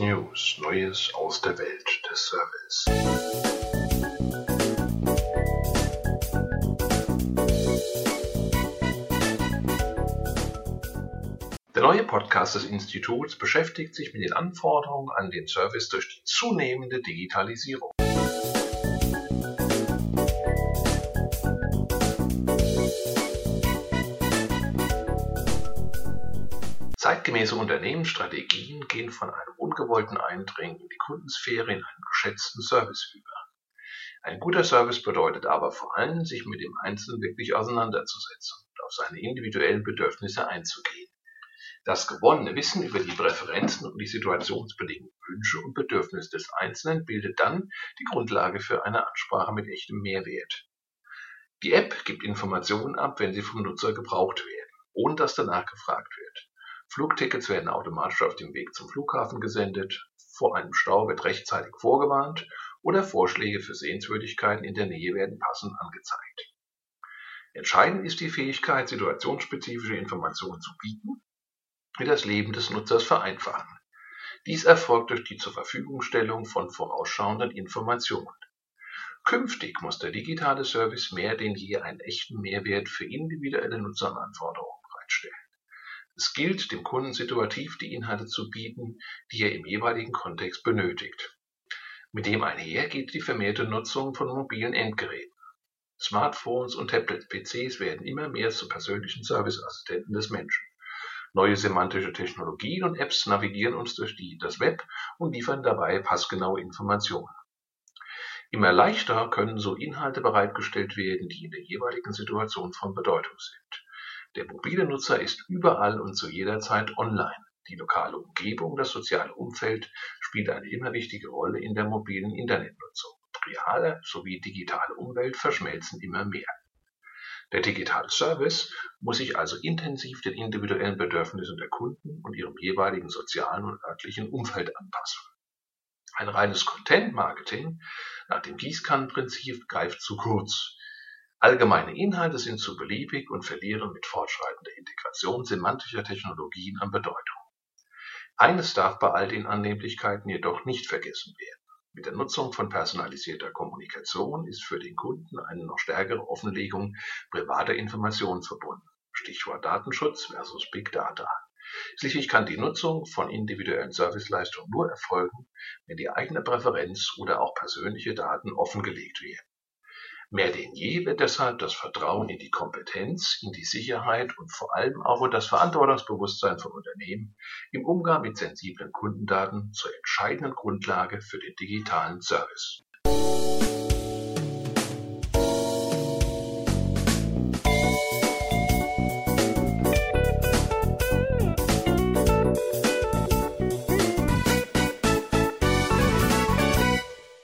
News, Neues aus der Welt des Service. Der neue Podcast des Instituts beschäftigt sich mit den Anforderungen an den Service durch die zunehmende Digitalisierung. Zeitgemäße Unternehmensstrategien gehen von einem ungewollten Eindringen in die Kundensphäre in einen geschätzten Service über. Ein guter Service bedeutet aber vor allem, sich mit dem Einzelnen wirklich auseinanderzusetzen und auf seine individuellen Bedürfnisse einzugehen. Das gewonnene Wissen über die Präferenzen und die situationsbedingten Wünsche und Bedürfnisse des Einzelnen bildet dann die Grundlage für eine Ansprache mit echtem Mehrwert. Die App gibt Informationen ab, wenn sie vom Nutzer gebraucht werden, ohne dass danach gefragt wird. Flugtickets werden automatisch auf dem Weg zum Flughafen gesendet, vor einem Stau wird rechtzeitig vorgewarnt oder Vorschläge für Sehenswürdigkeiten in der Nähe werden passend angezeigt. Entscheidend ist die Fähigkeit, situationsspezifische Informationen zu bieten, die das Leben des Nutzers vereinfachen. Dies erfolgt durch die Zurverfügungstellung von vorausschauenden Informationen. Künftig muss der digitale Service mehr denn je einen echten Mehrwert für individuelle Nutzeranforderungen bereitstellen. Es gilt, dem Kunden situativ die Inhalte zu bieten, die er im jeweiligen Kontext benötigt. Mit dem einher geht die vermehrte Nutzung von mobilen Endgeräten. Smartphones und Tablet-PCs werden immer mehr zu persönlichen Serviceassistenten des Menschen. Neue semantische Technologien und Apps navigieren uns durch die, das Web und liefern dabei passgenaue Informationen. Immer leichter können so Inhalte bereitgestellt werden, die in der jeweiligen Situation von Bedeutung sind. Der mobile Nutzer ist überall und zu jeder Zeit online. Die lokale Umgebung, das soziale Umfeld spielt eine immer wichtige Rolle in der mobilen Internetnutzung. Reale sowie digitale Umwelt verschmelzen immer mehr. Der digitale Service muss sich also intensiv den individuellen Bedürfnissen der Kunden und ihrem jeweiligen sozialen und örtlichen Umfeld anpassen. Ein reines Content-Marketing nach dem Gießkannenprinzip greift zu kurz. Allgemeine Inhalte sind zu beliebig und verlieren mit fortschreitender Integration semantischer Technologien an Bedeutung. Eines darf bei all den Annehmlichkeiten jedoch nicht vergessen werden. Mit der Nutzung von personalisierter Kommunikation ist für den Kunden eine noch stärkere Offenlegung privater Informationen verbunden. Stichwort Datenschutz versus Big Data. Schließlich kann die Nutzung von individuellen Serviceleistungen nur erfolgen, wenn die eigene Präferenz oder auch persönliche Daten offengelegt werden. Mehr denn je wird deshalb das Vertrauen in die Kompetenz, in die Sicherheit und vor allem auch in das Verantwortungsbewusstsein von Unternehmen im Umgang mit sensiblen Kundendaten zur entscheidenden Grundlage für den digitalen Service.